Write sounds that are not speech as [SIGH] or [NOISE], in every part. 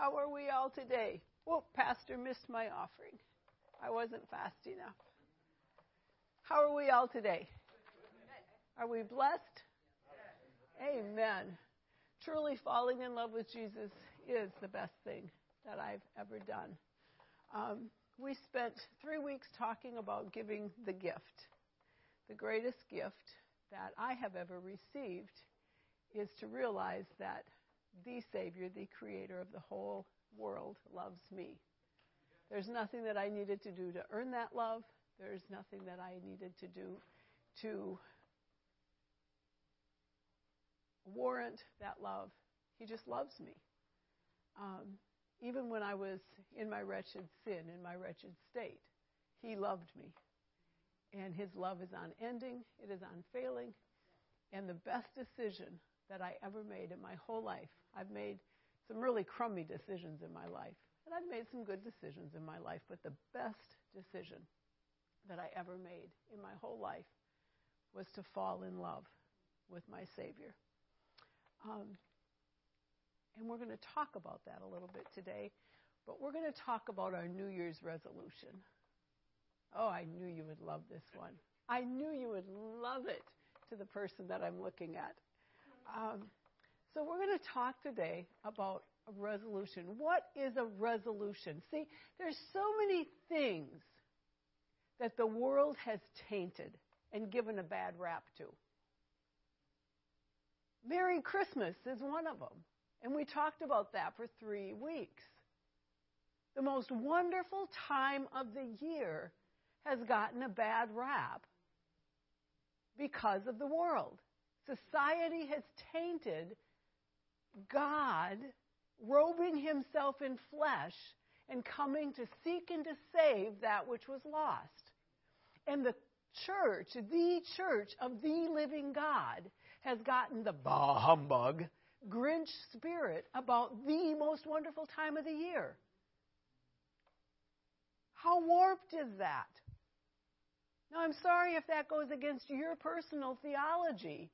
How are we all today? Well, Pastor missed my offering. I wasn't fast enough. How are we all today? Are we blessed? Amen. Truly falling in love with Jesus is the best thing that I've ever done. Um, we spent three weeks talking about giving the gift. The greatest gift that I have ever received is to realize that the Savior, the Creator of the whole world, loves me. There's nothing that I needed to do to earn that love. There's nothing that I needed to do to warrant that love. He just loves me. Um, even when I was in my wretched sin, in my wretched state, He loved me. And His love is unending, it is unfailing. And the best decision that I ever made in my whole life, I've made some really crummy decisions in my life, and I've made some good decisions in my life, but the best decision that I ever made in my whole life was to fall in love with my Savior. Um, and we're going to talk about that a little bit today, but we're going to talk about our New Year's resolution. Oh, I knew you would love this one. I knew you would love it to the person that I'm looking at. Um, so, we're going to talk today about a resolution. What is a resolution? See, there's so many things that the world has tainted and given a bad rap to. Merry Christmas is one of them. And we talked about that for three weeks. The most wonderful time of the year has gotten a bad rap because of the world. Society has tainted God robing himself in flesh and coming to seek and to save that which was lost. And the church, the church of the living God, has gotten the bah humbug, Grinch spirit about the most wonderful time of the year. How warped is that? Now, I'm sorry if that goes against your personal theology,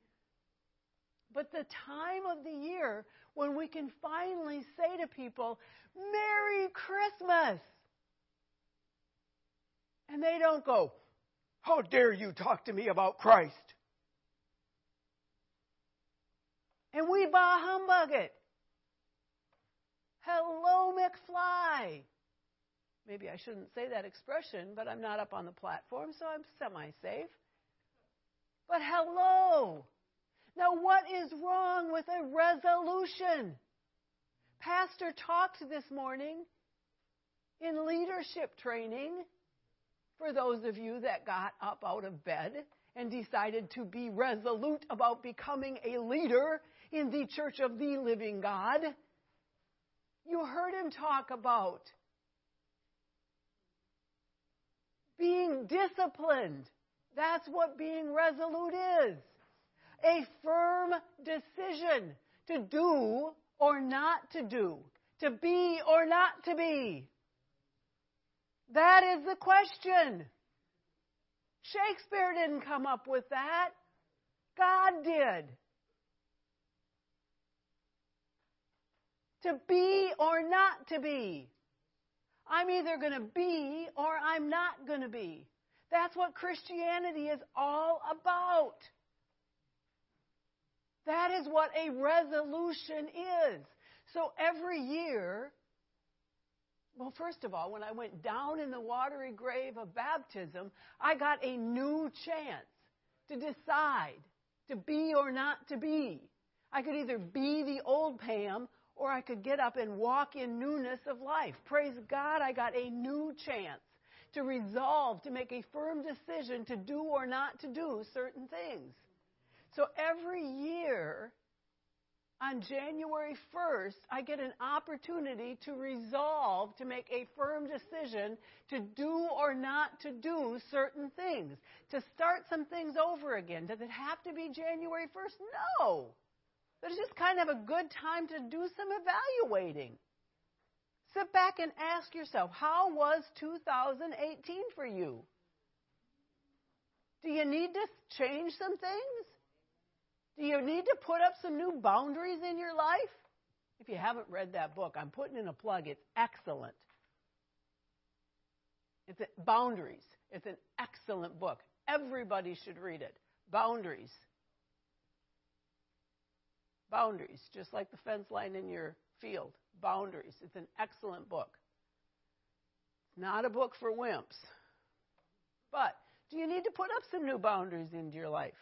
but the time of the year when we can finally say to people, Merry Christmas! And they don't go, How dare you talk to me about Christ? And we bah humbug it. Hello, McFly. Maybe I shouldn't say that expression, but I'm not up on the platform, so I'm semi safe. But hello. Now, what is wrong with a resolution? Pastor talked this morning in leadership training for those of you that got up out of bed and decided to be resolute about becoming a leader in the church of the living God. You heard him talk about being disciplined. That's what being resolute is a firm decision to do or not to do, to be or not to be. That is the question. Shakespeare didn't come up with that. God did. To be or not to be. I'm either going to be or I'm not going to be. That's what Christianity is all about. That is what a resolution is. So every year, well, first of all, when I went down in the watery grave of baptism, I got a new chance to decide to be or not to be. I could either be the old Pam or I could get up and walk in newness of life. Praise God, I got a new chance to resolve, to make a firm decision to do or not to do certain things. So every year, on January 1st, I get an opportunity to resolve to make a firm decision to do or not to do certain things, to start some things over again. Does it have to be January 1st? No. But it's just kind of a good time to do some evaluating. Sit back and ask yourself, how was 2018 for you? Do you need to change some things? Do you need to put up some new boundaries in your life? If you haven't read that book, I'm putting in a plug. It's excellent. It's Boundaries. It's an excellent book. Everybody should read it. Boundaries. Boundaries, just like the fence line in your field. Boundaries. It's an excellent book. Not a book for wimps. But do you need to put up some new boundaries into your life?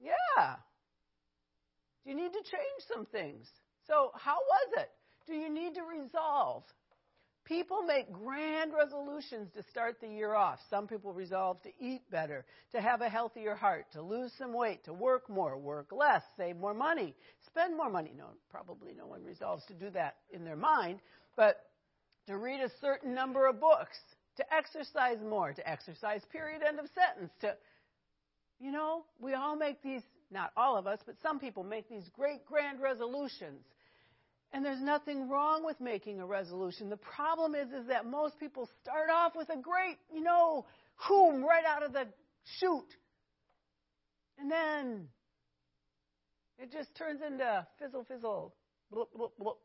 Yeah. Do you need to change some things? So, how was it? Do you need to resolve? People make grand resolutions to start the year off. Some people resolve to eat better, to have a healthier heart, to lose some weight, to work more, work less, save more money, spend more money. No, probably no one resolves to do that in their mind, but to read a certain number of books, to exercise more, to exercise period end of sentence, to you know, we all make these not all of us, but some people make these great grand resolutions and there's nothing wrong with making a resolution. The problem is, is that most people start off with a great, you know, boom, right out of the chute. And then it just turns into fizzle, fizzle, bloop, bloop, bloop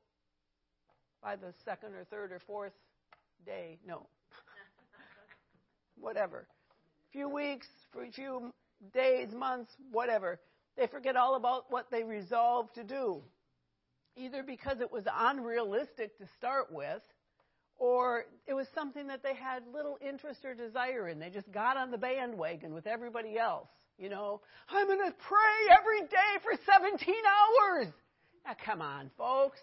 by the second or third or fourth day. No. [LAUGHS] whatever. A few weeks, for a few days, months, whatever. They forget all about what they resolved to do either because it was unrealistic to start with, or it was something that they had little interest or desire in. They just got on the bandwagon with everybody else. You know, I'm going to pray every day for 17 hours. Now, come on, folks.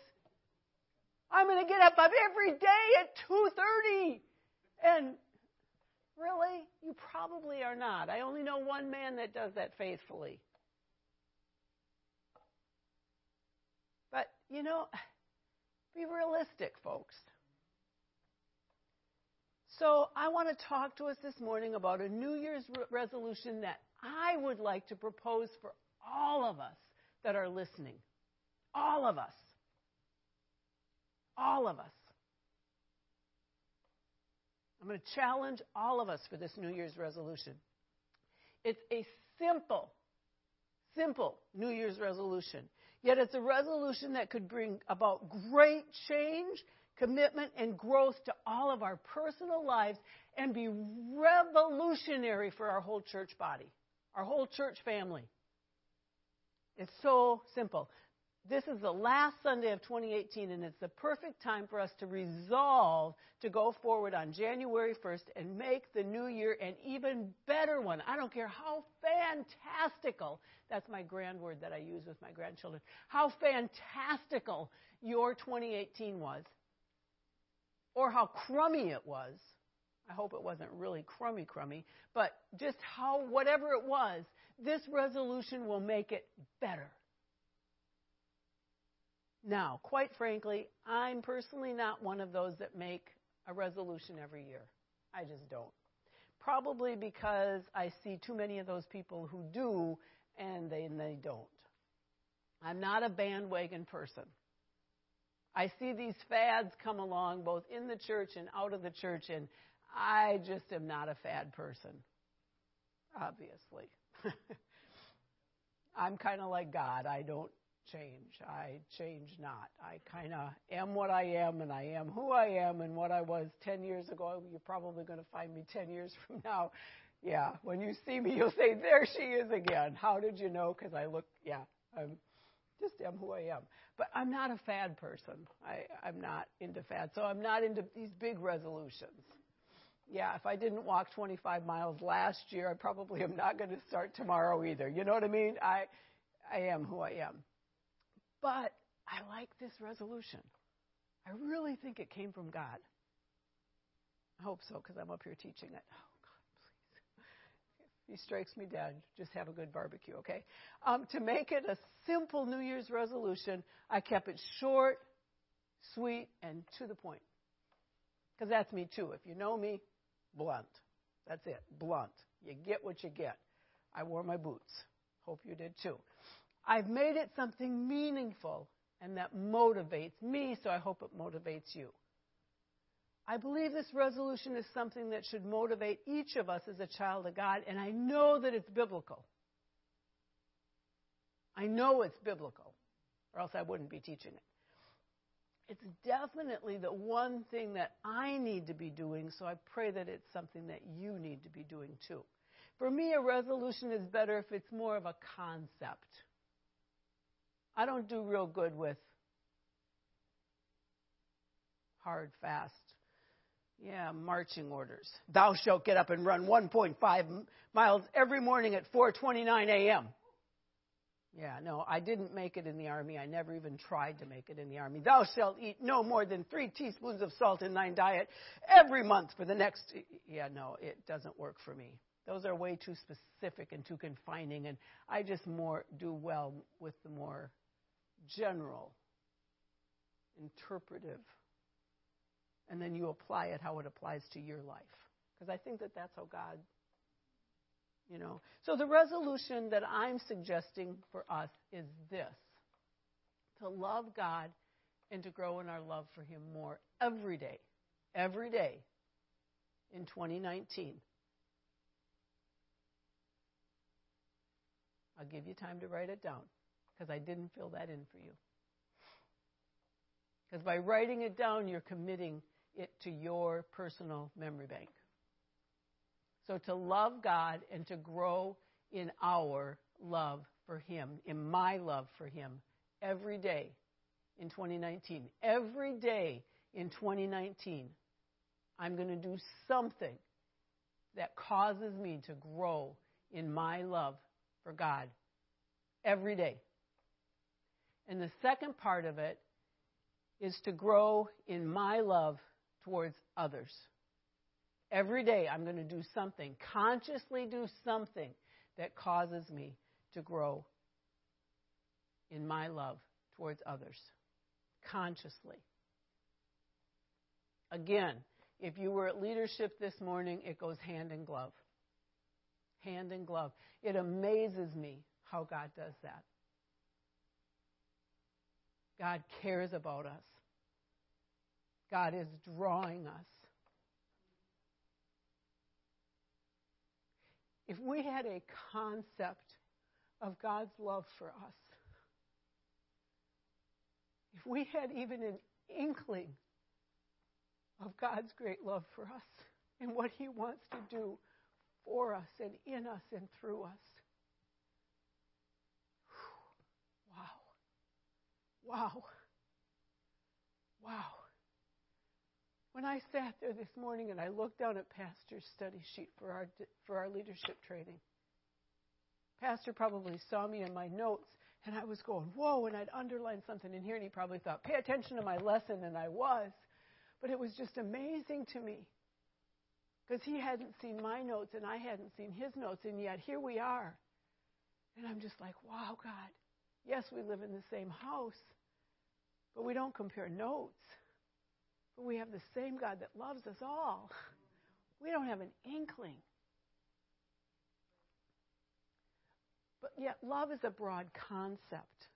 I'm going to get up every day at 2:30. And really, you probably are not. I only know one man that does that faithfully. But, you know, be realistic, folks. So, I want to talk to us this morning about a New Year's re- resolution that I would like to propose for all of us that are listening. All of us. All of us. I'm going to challenge all of us for this New Year's resolution. It's a simple, simple New Year's resolution. Yet it's a resolution that could bring about great change, commitment, and growth to all of our personal lives and be revolutionary for our whole church body, our whole church family. It's so simple. This is the last Sunday of 2018, and it's the perfect time for us to resolve to go forward on January 1st and make the new year an even better one. I don't care how fantastical, that's my grand word that I use with my grandchildren, how fantastical your 2018 was, or how crummy it was. I hope it wasn't really crummy, crummy, but just how, whatever it was, this resolution will make it better. Now, quite frankly, I'm personally not one of those that make a resolution every year. I just don't. Probably because I see too many of those people who do and they, and they don't. I'm not a bandwagon person. I see these fads come along both in the church and out of the church, and I just am not a fad person, obviously. [LAUGHS] I'm kind of like God. I don't change. I change not. I kind of am what I am, and I am who I am, and what I was 10 years ago. You're probably going to find me 10 years [LAUGHS] from now. Yeah, when you see me, you'll say, There she is again. How did you know? Because I look, yeah, I'm just am who I am. But I'm not a fad person. I, I'm not into fads. So I'm not into these big resolutions. Yeah, if I didn't walk 25 miles last year, I probably am not going to start tomorrow either. You know what I mean? I, I am who I am. But I like this resolution. I really think it came from God. I hope so, because I'm up here teaching it. Oh, God, please. If he strikes me dead, just have a good barbecue, okay? Um, to make it a simple New Year's resolution, I kept it short, sweet, and to the point. Because that's me too. If you know me, blunt. That's it, blunt. You get what you get. I wore my boots. Hope you did too. I've made it something meaningful and that motivates me, so I hope it motivates you. I believe this resolution is something that should motivate each of us as a child of God, and I know that it's biblical. I know it's biblical, or else I wouldn't be teaching it. it's definitely the one thing that I need to be doing, so I pray that it's something that you need to be doing too. For me, a resolution is better if it's more of a concept. I don't do real good with hard, fast, yeah, marching orders. Thou shalt get up and run 1.5 miles every morning at 4:29 a.m. Yeah, no, I didn't make it in the army. I never even tried to make it in the army. Thou shalt eat no more than three teaspoons of salt in thine diet every month for the next. Yeah, no, it doesn't work for me. Those are way too specific and too confining, and I just more do well with the more general, interpretive, and then you apply it how it applies to your life. Because I think that that's how God you know. So the resolution that I'm suggesting for us is this to love God and to grow in our love for Him more every day. Every day in 2019. I'll give you time to write it down because I didn't fill that in for you. Because by writing it down, you're committing it to your personal memory bank. So to love God and to grow in our love for Him, in my love for Him, every day in 2019. Every day in 2019, I'm going to do something that causes me to grow in my love for God every day. And the second part of it is to grow in my love towards others. Every day I'm going to do something, consciously do something that causes me to grow in my love towards others. Consciously. Again, if you were at leadership this morning, it goes hand in glove. Hand in glove. It amazes me how God does that. God cares about us. God is drawing us. if we had a concept of God's love for us, if we had even an inkling of God's great love for us and what He wants to do for us and in us and through us. Wow. Wow. When I sat there this morning and I looked down at Pastor's study sheet for our, for our leadership training, Pastor probably saw me in my notes and I was going, whoa, and I'd underlined something in here and he probably thought, pay attention to my lesson, and I was. But it was just amazing to me because he hadn't seen my notes and I hadn't seen his notes, and yet here we are. And I'm just like, wow, God. Yes, we live in the same house, but we don't compare notes. But we have the same God that loves us all. [LAUGHS] We don't have an inkling. But yet, love is a broad concept.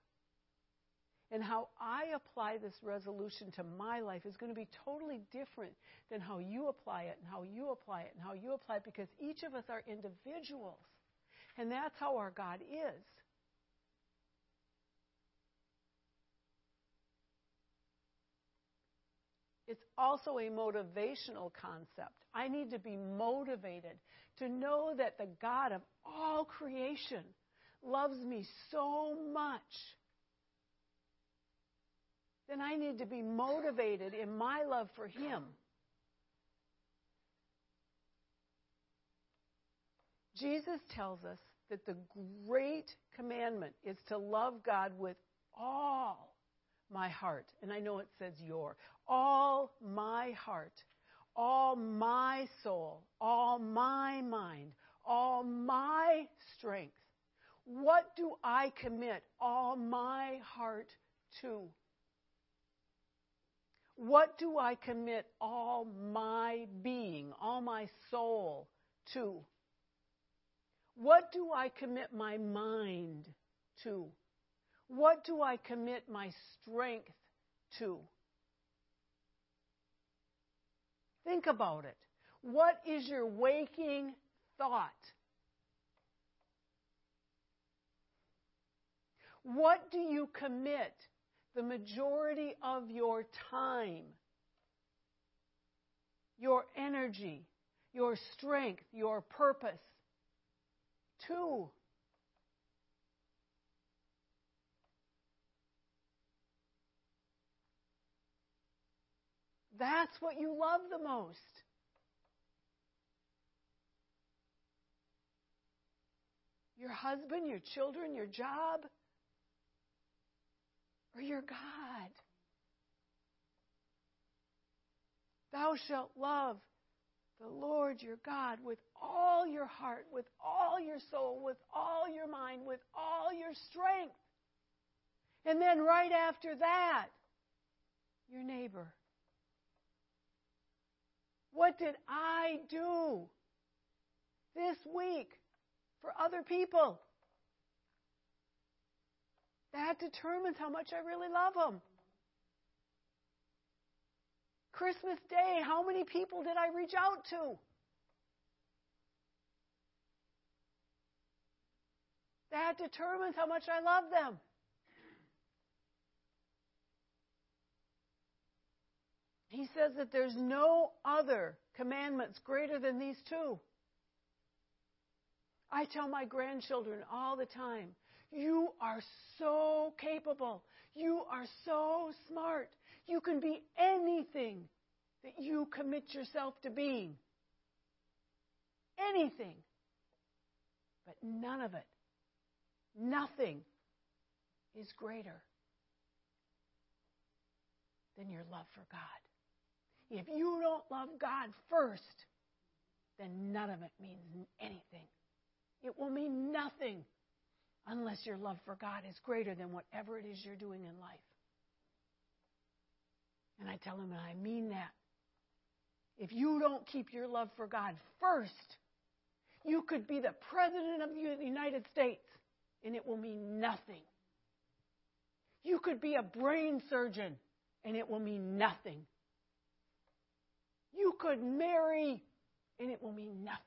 And how I apply this resolution to my life is going to be totally different than how you apply it and how you apply it and how you apply it because each of us are individuals. And that's how our God is. It's also a motivational concept. I need to be motivated to know that the God of all creation loves me so much. Then I need to be motivated in my love for Him. Jesus tells us that the great commandment is to love God with all my heart. And I know it says your. All my heart, all my soul, all my mind, all my strength. What do I commit all my heart to? What do I commit all my being, all my soul to? What do I commit my mind to? What do I commit my strength to? Think about it. What is your waking thought? What do you commit the majority of your time, your energy, your strength, your purpose to That's what you love the most. Your husband, your children, your job, or your God. Thou shalt love the Lord your God with all your heart, with all your soul, with all your mind, with all your strength. And then right after that, your neighbor. What did I do this week for other people? That determines how much I really love them. Christmas Day, how many people did I reach out to? That determines how much I love them. He says that there's no other commandments greater than these two. I tell my grandchildren all the time, you are so capable. You are so smart. You can be anything that you commit yourself to being. Anything. But none of it, nothing is greater than your love for God. If you don't love God first, then none of it means anything. It will mean nothing unless your love for God is greater than whatever it is you're doing in life. And I tell him, and I mean that. If you don't keep your love for God first, you could be the President of the United States, and it will mean nothing. You could be a brain surgeon, and it will mean nothing. You could marry, and it will mean nothing.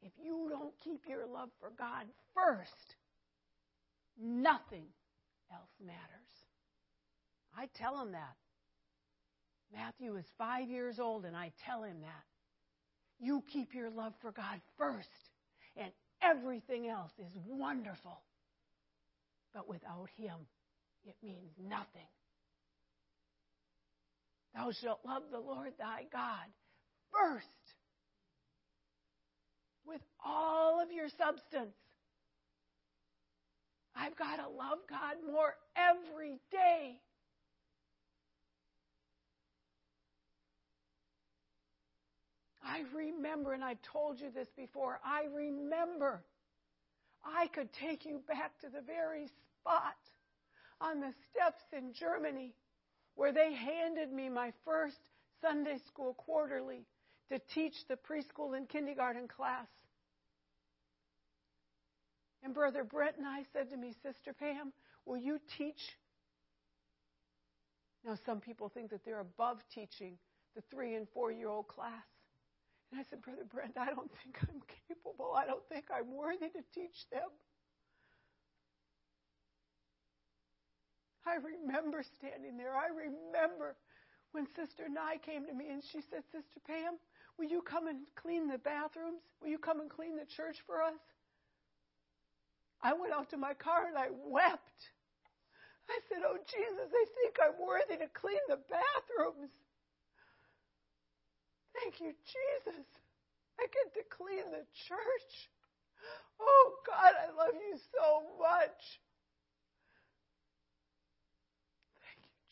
If you don't keep your love for God first, nothing else matters. I tell him that. Matthew is five years old, and I tell him that. You keep your love for God first, and everything else is wonderful. But without Him, it means nothing. Thou shalt love the Lord thy God first with all of your substance. I've got to love God more every day. I remember, and I've told you this before, I remember I could take you back to the very spot on the steps in Germany where they handed me my first Sunday school quarterly to teach the preschool and kindergarten class. And Brother Brent and I said to me, Sister Pam, will you teach? Now, some people think that they're above teaching the three and four year old class. And I said, Brother Brent, I don't think I'm capable. I don't think I'm worthy to teach them. I remember standing there. I remember when Sister Nye came to me and she said, Sister Pam, will you come and clean the bathrooms? Will you come and clean the church for us? I went out to my car and I wept. I said, Oh, Jesus, they think I'm worthy to clean the bathrooms. Thank you, Jesus. I get to clean the church. Oh, God, I love you so much.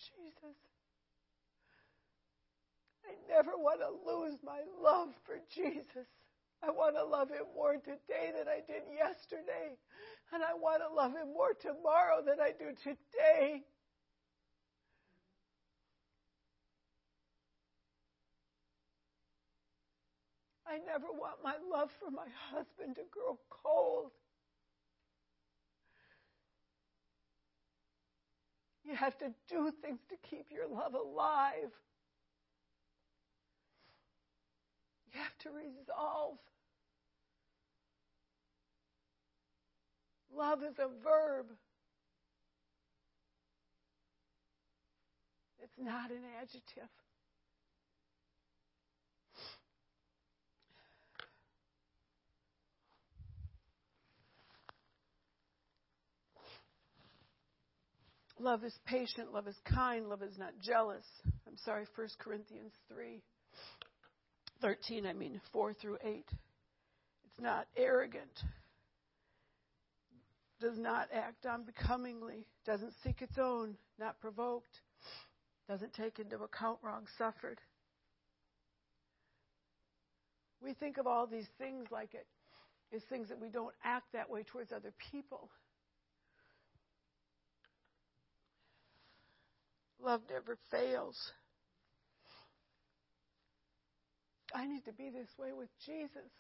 Jesus. I never want to lose my love for Jesus. I want to love him more today than I did yesterday. And I want to love him more tomorrow than I do today. I never want my love for my husband to grow cold. You have to do things to keep your love alive. You have to resolve. Love is a verb. It's not an adjective. Love is patient, love is kind, love is not jealous. I'm sorry, 1 Corinthians 3 13, I mean 4 through 8. It's not arrogant, does not act unbecomingly, doesn't seek its own, not provoked, doesn't take into account wrong suffered. We think of all these things like it is things that we don't act that way towards other people. Love never fails. I need to be this way with Jesus.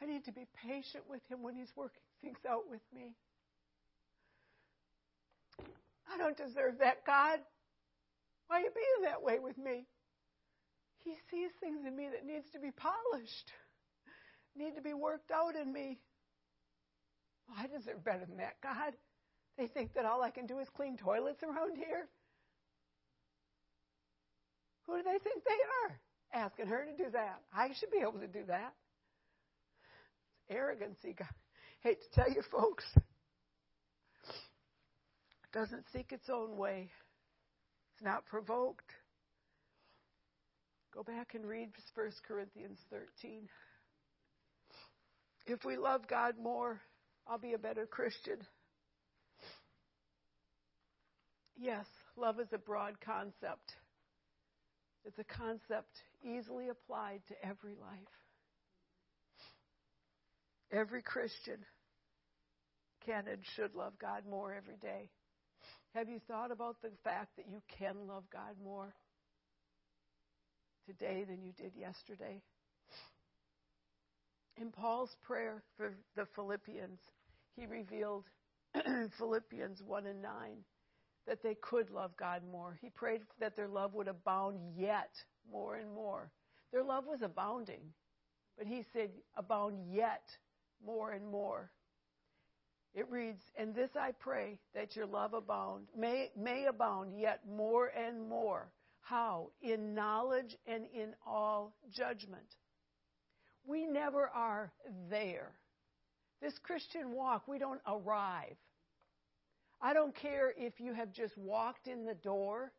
I need to be patient with him when he's working things out with me. I don't deserve that, God. Why are you being that way with me? He sees things in me that needs to be polished, need to be worked out in me. Well, I deserve better than that, God. They think that all I can do is clean toilets around here. Who do they think they are? Asking her to do that. I should be able to do that. It's arrogancy. God. Hate to tell you, folks. It doesn't seek its own way. It's not provoked. Go back and read 1 Corinthians 13. If we love God more, I'll be a better Christian. Yes, love is a broad concept. It's a concept easily applied to every life. Every Christian can and should love God more every day. Have you thought about the fact that you can love God more today than you did yesterday? In Paul's prayer for the Philippians, he revealed [CLEARS THROAT] Philippians 1 and 9 that they could love God more. He prayed that their love would abound yet more and more. Their love was abounding, but he said, abound yet more and more. It reads, And this I pray that your love abound, may, may abound yet more and more. How? In knowledge and in all judgment. We never are there. This Christian walk, we don't arrive. I don't care if you have just walked in the door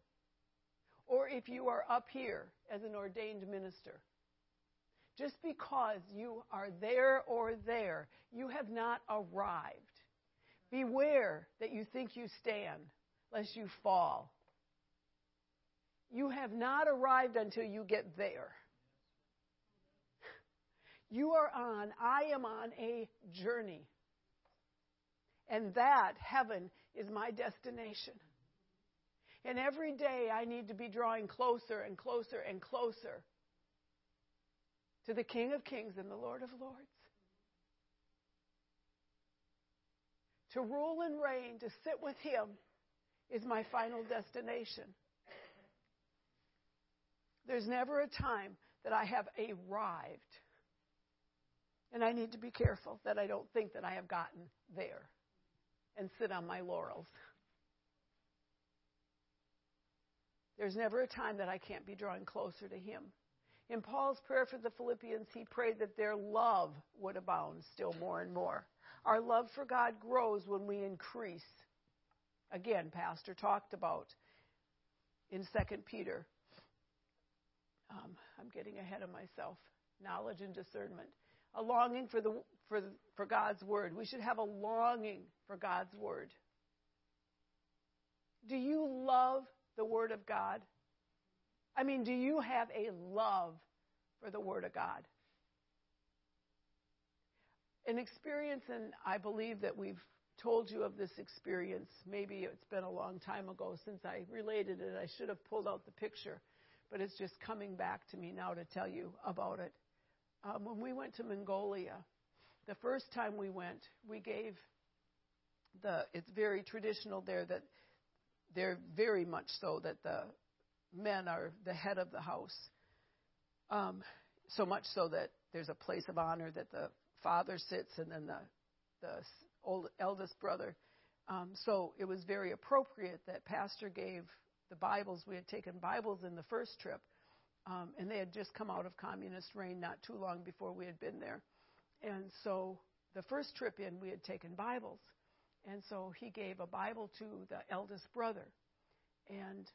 or if you are up here as an ordained minister. Just because you are there or there, you have not arrived. Beware that you think you stand, lest you fall. You have not arrived until you get there. You are on, I am on a journey. And that, heaven, is my destination. And every day I need to be drawing closer and closer and closer to the King of Kings and the Lord of Lords. To rule and reign, to sit with Him, is my final destination. There's never a time that I have arrived. And I need to be careful that I don't think that I have gotten there and sit on my laurels. There's never a time that I can't be drawing closer to Him. In Paul's prayer for the Philippians, he prayed that their love would abound still more and more. Our love for God grows when we increase. Again, Pastor talked about in 2 Peter. Um, I'm getting ahead of myself. Knowledge and discernment. A longing for, the, for, for God's Word. We should have a longing for God's Word. Do you love the Word of God? I mean, do you have a love for the Word of God? An experience, and I believe that we've told you of this experience. Maybe it's been a long time ago since I related it. I should have pulled out the picture, but it's just coming back to me now to tell you about it. Um, when we went to Mongolia, the first time we went, we gave the. It's very traditional there that they're very much so that the men are the head of the house. Um, so much so that there's a place of honor that the father sits, and then the the old eldest brother. Um, so it was very appropriate that Pastor gave the Bibles. We had taken Bibles in the first trip, um, and they had just come out of communist reign not too long before we had been there. And so the first trip in, we had taken Bibles. And so he gave a Bible to the eldest brother. And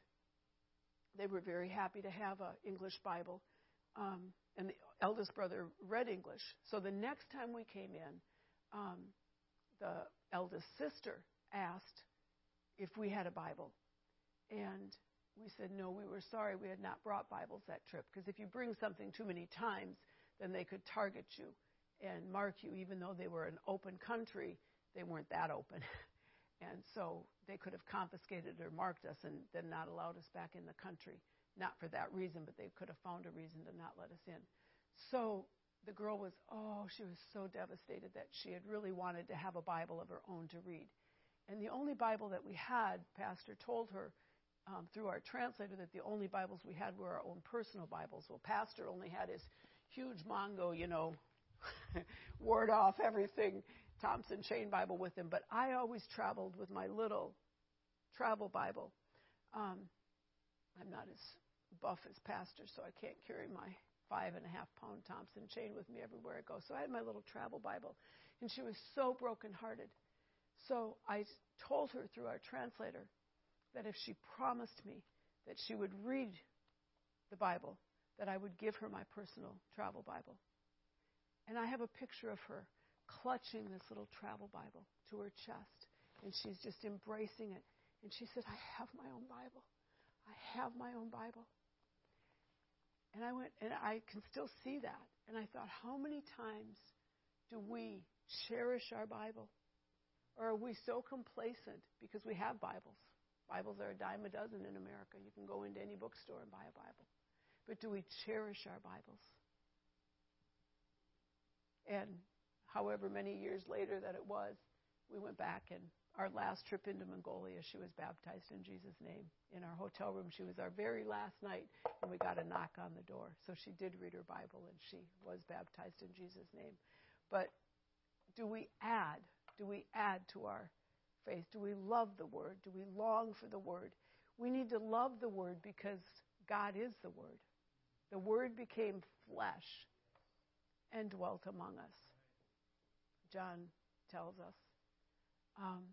they were very happy to have an English Bible. Um, and the eldest brother read English. So the next time we came in, um, the eldest sister asked if we had a Bible. And we said, no, we were sorry we had not brought Bibles that trip. Because if you bring something too many times, then they could target you and mark you, even though they were an open country, they weren't that open. [LAUGHS] and so they could have confiscated or marked us and then not allowed us back in the country. Not for that reason, but they could have found a reason to not let us in. So the girl was, oh, she was so devastated that she had really wanted to have a Bible of her own to read. And the only Bible that we had, Pastor told her um, through our translator that the only Bibles we had were our own personal Bibles. Well, Pastor only had his huge Mongo, you know, [LAUGHS] ward off everything, Thompson Chain Bible with him. But I always traveled with my little travel Bible. Um, I'm not as buff as Pastor, so I can't carry my five and a half pound Thompson chain with me everywhere I go. So I had my little travel Bible. And she was so brokenhearted. So I told her through our translator that if she promised me that she would read the Bible, that I would give her my personal travel Bible. And I have a picture of her clutching this little travel Bible to her chest, and she's just embracing it. And she said, I have my own Bible. I have my own Bible. And I went, and I can still see that. And I thought, how many times do we cherish our Bible? Or are we so complacent because we have Bibles? Bibles are a dime a dozen in America. You can go into any bookstore and buy a Bible. But do we cherish our Bibles? And however many years later that it was, we went back and our last trip into Mongolia, she was baptized in Jesus' name. In our hotel room, she was our very last night, and we got a knock on the door. So she did read her Bible, and she was baptized in Jesus' name. But do we add? Do we add to our faith? Do we love the Word? Do we long for the Word? We need to love the Word because God is the Word. The Word became flesh and dwelt among us. John tells us. Um,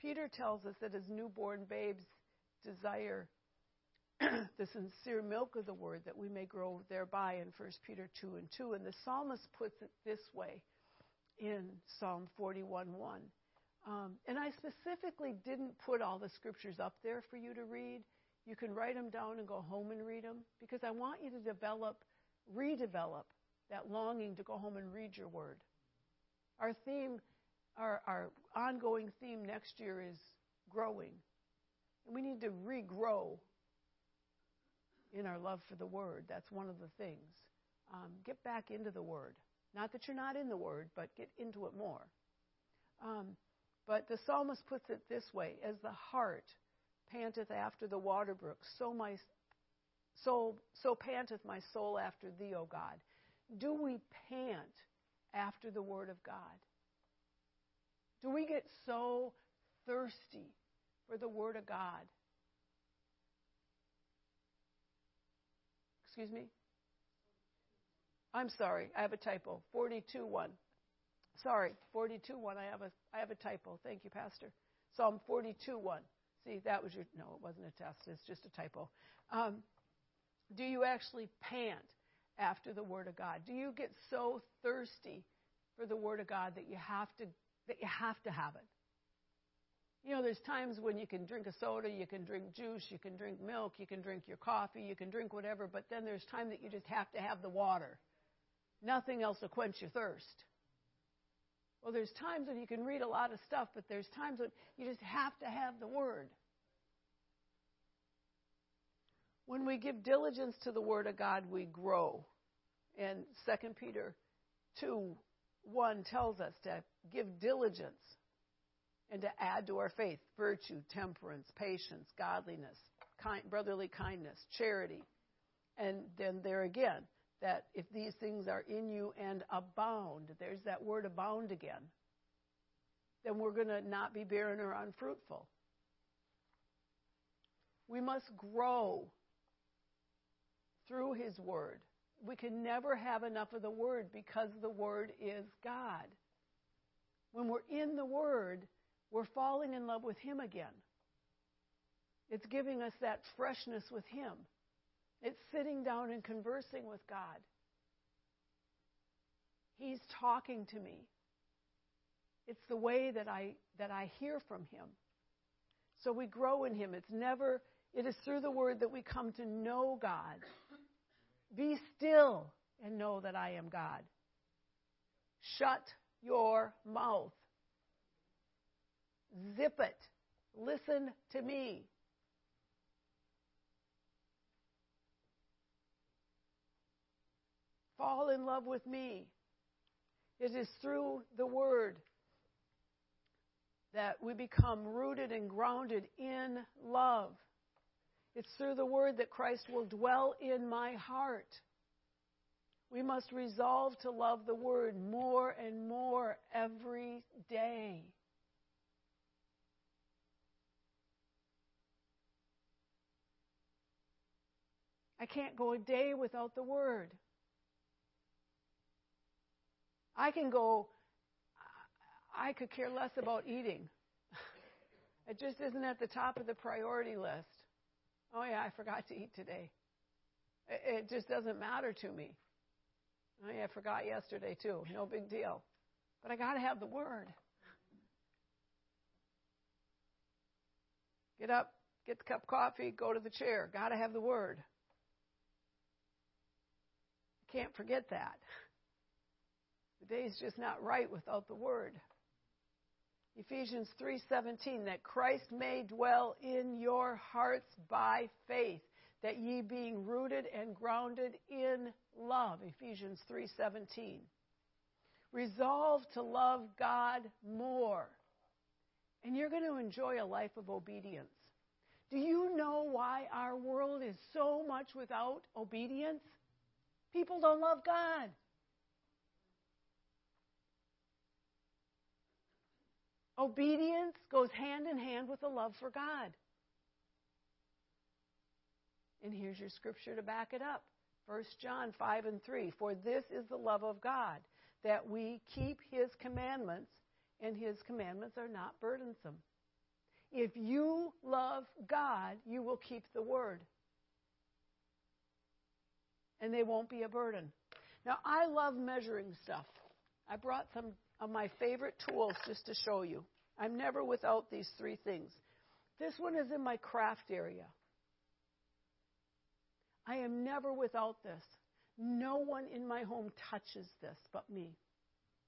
Peter tells us that as newborn babes desire [CLEARS THROAT] the sincere milk of the word that we may grow thereby in 1 Peter 2 and 2. And the psalmist puts it this way in Psalm 41 1. Um, and I specifically didn't put all the scriptures up there for you to read. You can write them down and go home and read them because I want you to develop, redevelop that longing to go home and read your word. Our theme our, our ongoing theme next year is growing. And we need to regrow in our love for the Word. That's one of the things. Um, get back into the Word. Not that you're not in the Word, but get into it more. Um, but the psalmist puts it this way As the hart panteth after the water brook, so my soul, so panteth my soul after thee, O God. Do we pant after the Word of God? Do we get so thirsty for the Word of God? Excuse me? I'm sorry, I have a typo. 42 1. Sorry, 42 1. I have a I have a typo. Thank you, Pastor. Psalm 42 1. See, that was your no, it wasn't a test. It's just a typo. Um, do you actually pant after the Word of God? Do you get so thirsty for the Word of God that you have to that you have to have it. You know, there's times when you can drink a soda, you can drink juice, you can drink milk, you can drink your coffee, you can drink whatever, but then there's time that you just have to have the water. Nothing else will quench your thirst. Well, there's times when you can read a lot of stuff, but there's times when you just have to have the Word. When we give diligence to the Word of God, we grow. And 2 Peter 2 1 tells us to give diligence and to add to our faith virtue, temperance, patience, godliness, kind, brotherly kindness, charity. And then there again, that if these things are in you and abound, there's that word abound again, then we're going to not be barren or unfruitful. We must grow through His Word. We can never have enough of the Word because the Word is God. When we're in the Word, we're falling in love with Him again. It's giving us that freshness with Him. It's sitting down and conversing with God. He's talking to me. It's the way that I that I hear from him. So we grow in him. It's never it is through the word that we come to know God. Be still and know that I am God. Shut your mouth. Zip it. Listen to me. Fall in love with me. It is through the Word that we become rooted and grounded in love. It's through the Word that Christ will dwell in my heart. We must resolve to love the Word more and more every day. I can't go a day without the Word. I can go, I could care less about eating. [LAUGHS] It just isn't at the top of the priority list. Oh, yeah, I forgot to eat today. It just doesn't matter to me. Oh, yeah, I forgot yesterday too. No big deal. But I got to have the Word. Get up, get the cup of coffee, go to the chair. Got to have the Word. Can't forget that. The day's just not right without the word. Ephesians 3:17 that Christ may dwell in your hearts by faith that ye being rooted and grounded in love Ephesians 3:17 Resolve to love God more and you're going to enjoy a life of obedience. Do you know why our world is so much without obedience? People don't love God. Obedience goes hand in hand with a love for God. And here's your scripture to back it up 1 John 5 and 3. For this is the love of God, that we keep his commandments, and his commandments are not burdensome. If you love God, you will keep the word. And they won't be a burden. Now, I love measuring stuff. I brought some of my favorite tools just to show you. I'm never without these three things. This one is in my craft area. I am never without this. No one in my home touches this but me.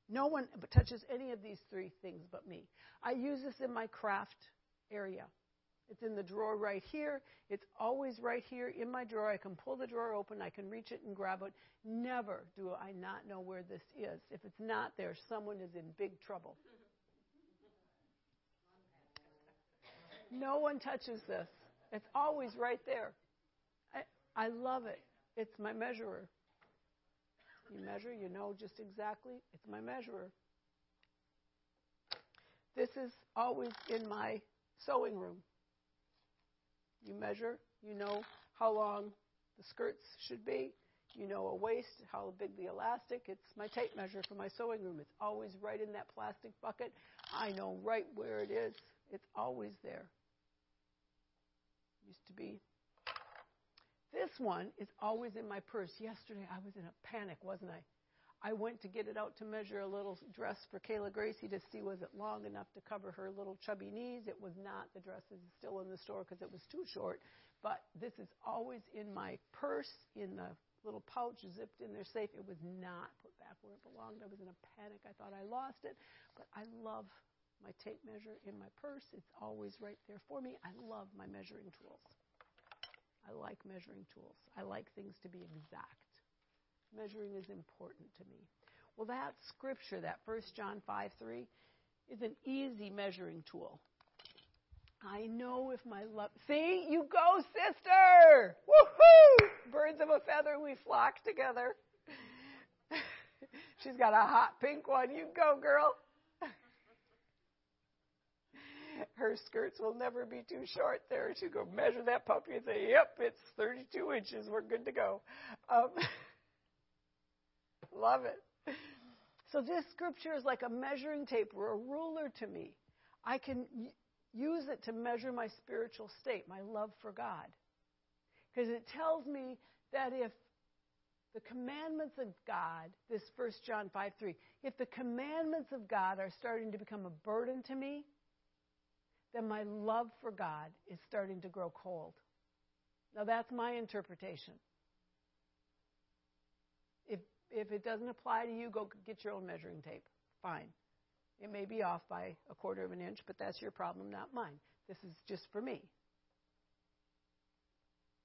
No one touches any of these three things but me. I use this in my craft area. It's in the drawer right here. It's always right here in my drawer. I can pull the drawer open, I can reach it and grab it. Never do I not know where this is. If it's not there, someone is in big trouble. No one touches this. It's always right there. I, I love it. It's my measurer. You measure, you know just exactly. It's my measurer. This is always in my sewing room. You measure, you know how long the skirts should be, you know a waist, how big the elastic. It's my tape measure for my sewing room. It's always right in that plastic bucket. I know right where it is. It's always there. Used to be. This one is always in my purse. Yesterday I was in a panic, wasn't I? I went to get it out to measure a little dress for Kayla Gracie to see was it long enough to cover her little chubby knees. It was not. The dress is still in the store because it was too short. But this is always in my purse, in the little pouch zipped in there safe. It was not put back where it belonged. I was in a panic. I thought I lost it. But I love my tape measure in my purse. It's always right there for me. I love my measuring tools. I like measuring tools. I like things to be exact. Measuring is important to me. Well, that scripture, that 1 John 5 3, is an easy measuring tool. I know if my love. See, you go, sister! Woohoo! Birds of a feather, we flock together. [LAUGHS] She's got a hot pink one. You go, girl. [LAUGHS] Her skirts will never be too short there. She'll go measure that puppy and say, Yep, it's 32 inches. We're good to go. Um, [LAUGHS] love it. So this scripture is like a measuring tape or a ruler to me. I can use it to measure my spiritual state, my love for God. Because it tells me that if the commandments of God, this 1 John 5 3, if the commandments of God are starting to become a burden to me, then my love for God is starting to grow cold. Now, that's my interpretation. If, it doesn't apply to you, go get your own measuring tape. Fine. It may be off by a quarter of an inch, but that's your problem, not mine. This is just for me.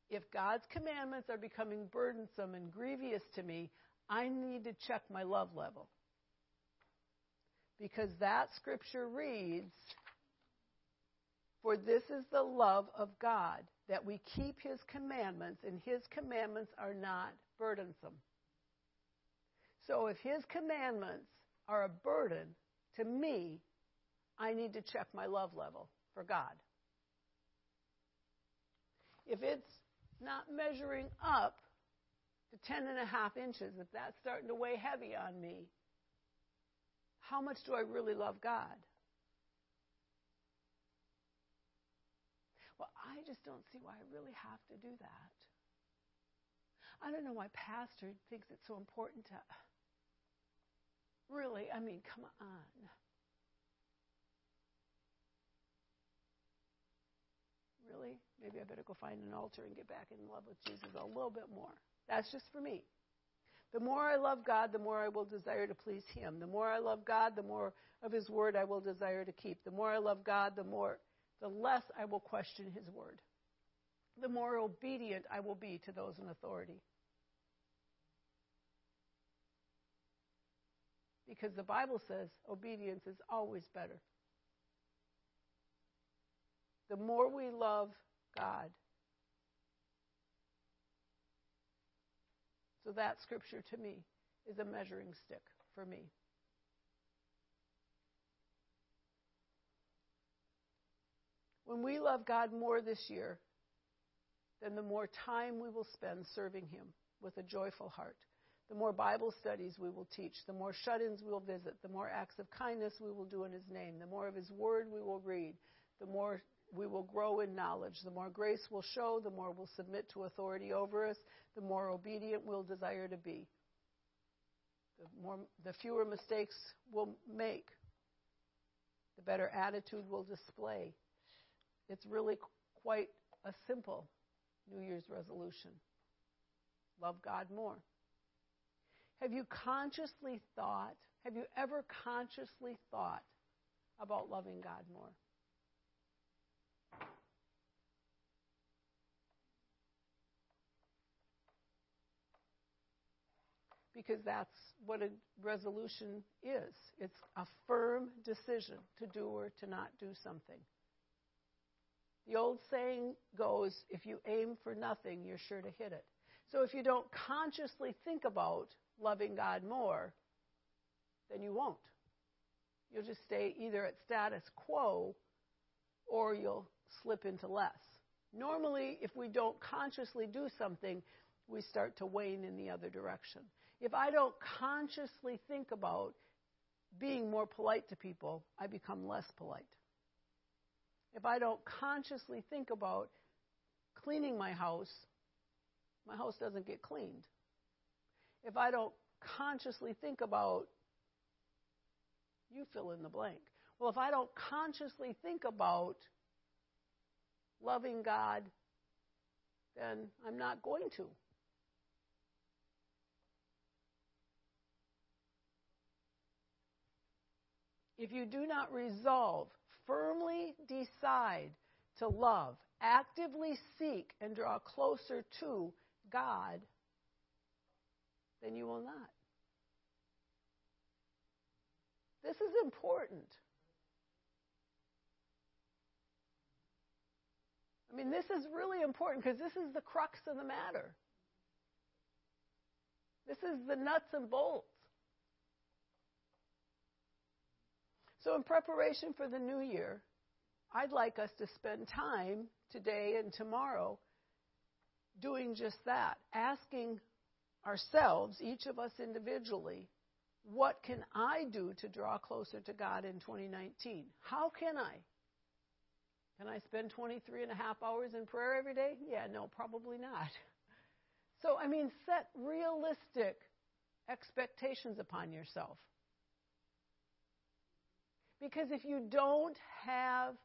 If God's commandments are becoming burdensome and grievous to me, I need to check my love level. Because that scripture reads, For this is the love of God, that we keep his commandments, and his commandments are not burdensome. So if his commandments are a burden to me, I need to check my love level for God. If it's not measuring up to ten and a half inches, if that's starting to weigh heavy on me, how much do I really love God? Well, I just don't see why I really have to do that. I don't know why pastor thinks it's so important to really, I mean, come on. Really? Maybe I better go find an altar and get back in love with Jesus a little bit more. That's just for me. The more I love God, the more I will desire to please Him. The more I love God, the more of His Word I will desire to keep. The more I love God, the more, the less I will question His Word. The more obedient I will be to those in authority. Because the Bible says obedience is always better the more we love God. So that scripture to me is a measuring stick for me. When we love God more this year, then the more time we will spend serving Him with a joyful heart. The more Bible studies we will teach, the more shut ins we will visit, the more acts of kindness we will do in His name, the more of His Word we will read, the more we will grow in knowledge. The more grace we'll show, the more we'll submit to authority over us, the more obedient we'll desire to be. The, more, the fewer mistakes we'll make, the better attitude we'll display. It's really quite a simple New Year's resolution. Love God more. Have you consciously thought, have you ever consciously thought about loving God more? because that's what a resolution is. It's a firm decision to do or to not do something. The old saying goes if you aim for nothing, you're sure to hit it. So if you don't consciously think about loving God more, then you won't. You'll just stay either at status quo or you'll slip into less. Normally, if we don't consciously do something, we start to wane in the other direction if I don't consciously think about being more polite to people, I become less polite. If I don't consciously think about cleaning my house, my house doesn't get cleaned. If I don't consciously think about, you fill in the blank. Well, if I don't consciously think about loving God, then I'm not going to. if you do not resolve, firmly decide to love, actively seek, and draw closer to God, then you will not. This is important. I mean, this is really important because this is the crux of the matter. This is the nuts and bolts. So, in preparation for the new year, I'd like us to spend time today and tomorrow doing just that, asking ourselves, each of us individually, what can I do to draw closer to God in 2019? How can I? Can I spend 23 and a half hours in prayer every day? Yeah, no, probably not. [LAUGHS] So, I mean, set realistic expectations upon yourself. Because if you don't have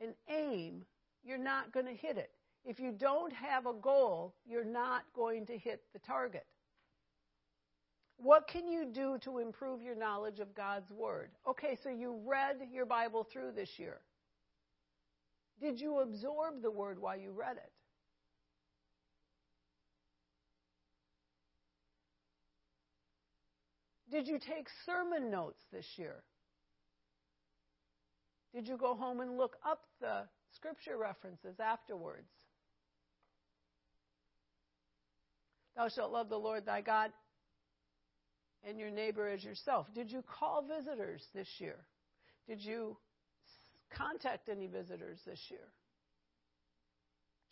an aim, you're not going to hit it. If you don't have a goal, you're not going to hit the target. What can you do to improve your knowledge of God's Word? Okay, so you read your Bible through this year. Did you absorb the Word while you read it? Did you take sermon notes this year? Did you go home and look up the scripture references afterwards? Thou shalt love the Lord thy God and your neighbor as yourself. Did you call visitors this year? Did you contact any visitors this year?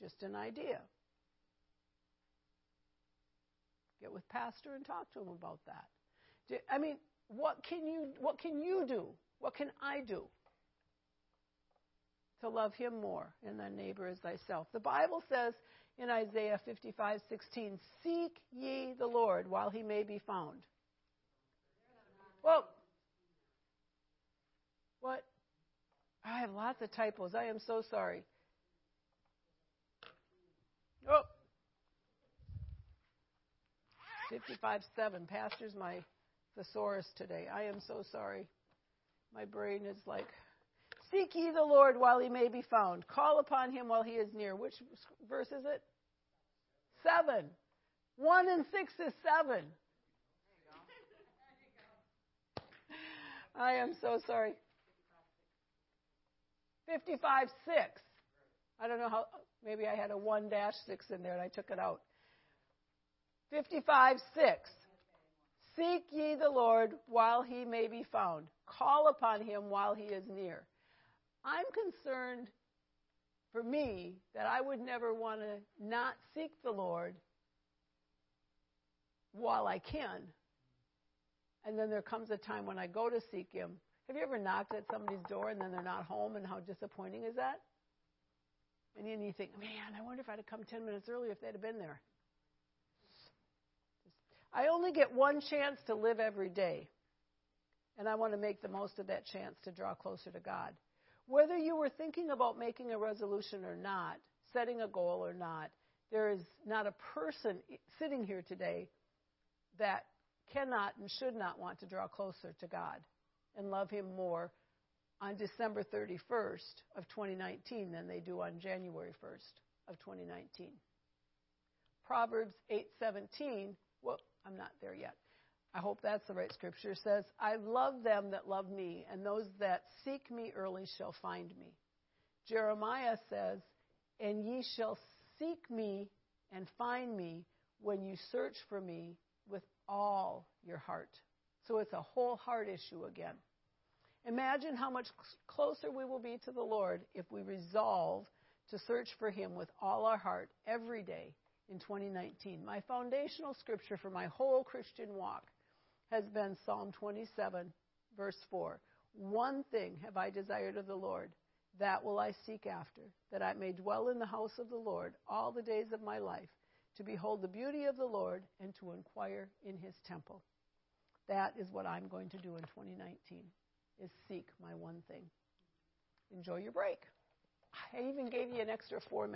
Just an idea. Get with pastor and talk to him about that. I mean, what can you what can you do? What can I do to love him more and thy neighbor as thyself? The Bible says in Isaiah 55:16, "Seek ye the Lord while he may be found." Well, what? I have lots of typos. I am so sorry. Oh. 55:7. Pastor's my thesaurus today. I am so sorry. My brain is like Seek ye the Lord while he may be found. Call upon him while he is near. Which verse is it? Seven. One and six is seven. I am so sorry. 55 6. I don't know how, maybe I had a 1 dash 6 in there and I took it out. 55 6. Seek ye the Lord while he may be found. Call upon him while he is near. I'm concerned for me that I would never want to not seek the Lord while I can. And then there comes a time when I go to seek Him. Have you ever knocked at somebody's door and then they're not home, and how disappointing is that? And then you think, man, I wonder if I'd have come 10 minutes earlier if they'd have been there. I only get one chance to live every day, and I want to make the most of that chance to draw closer to God. Whether you were thinking about making a resolution or not, setting a goal or not, there is not a person sitting here today that cannot and should not want to draw closer to God and love Him more on December 31st of 2019 than they do on January 1st of 2019. Proverbs 8:17, well, I'm not there yet. I hope that's the right scripture, says, I love them that love me, and those that seek me early shall find me. Jeremiah says, And ye shall seek me and find me when you search for me with all your heart. So it's a whole heart issue again. Imagine how much closer we will be to the Lord if we resolve to search for Him with all our heart every day in 2019. My foundational scripture for my whole Christian walk has been Psalm 27, verse 4. One thing have I desired of the Lord, that will I seek after, that I may dwell in the house of the Lord all the days of my life, to behold the beauty of the Lord and to inquire in his temple. That is what I'm going to do in 2019, is seek my one thing. Enjoy your break. I even gave you an extra four minutes.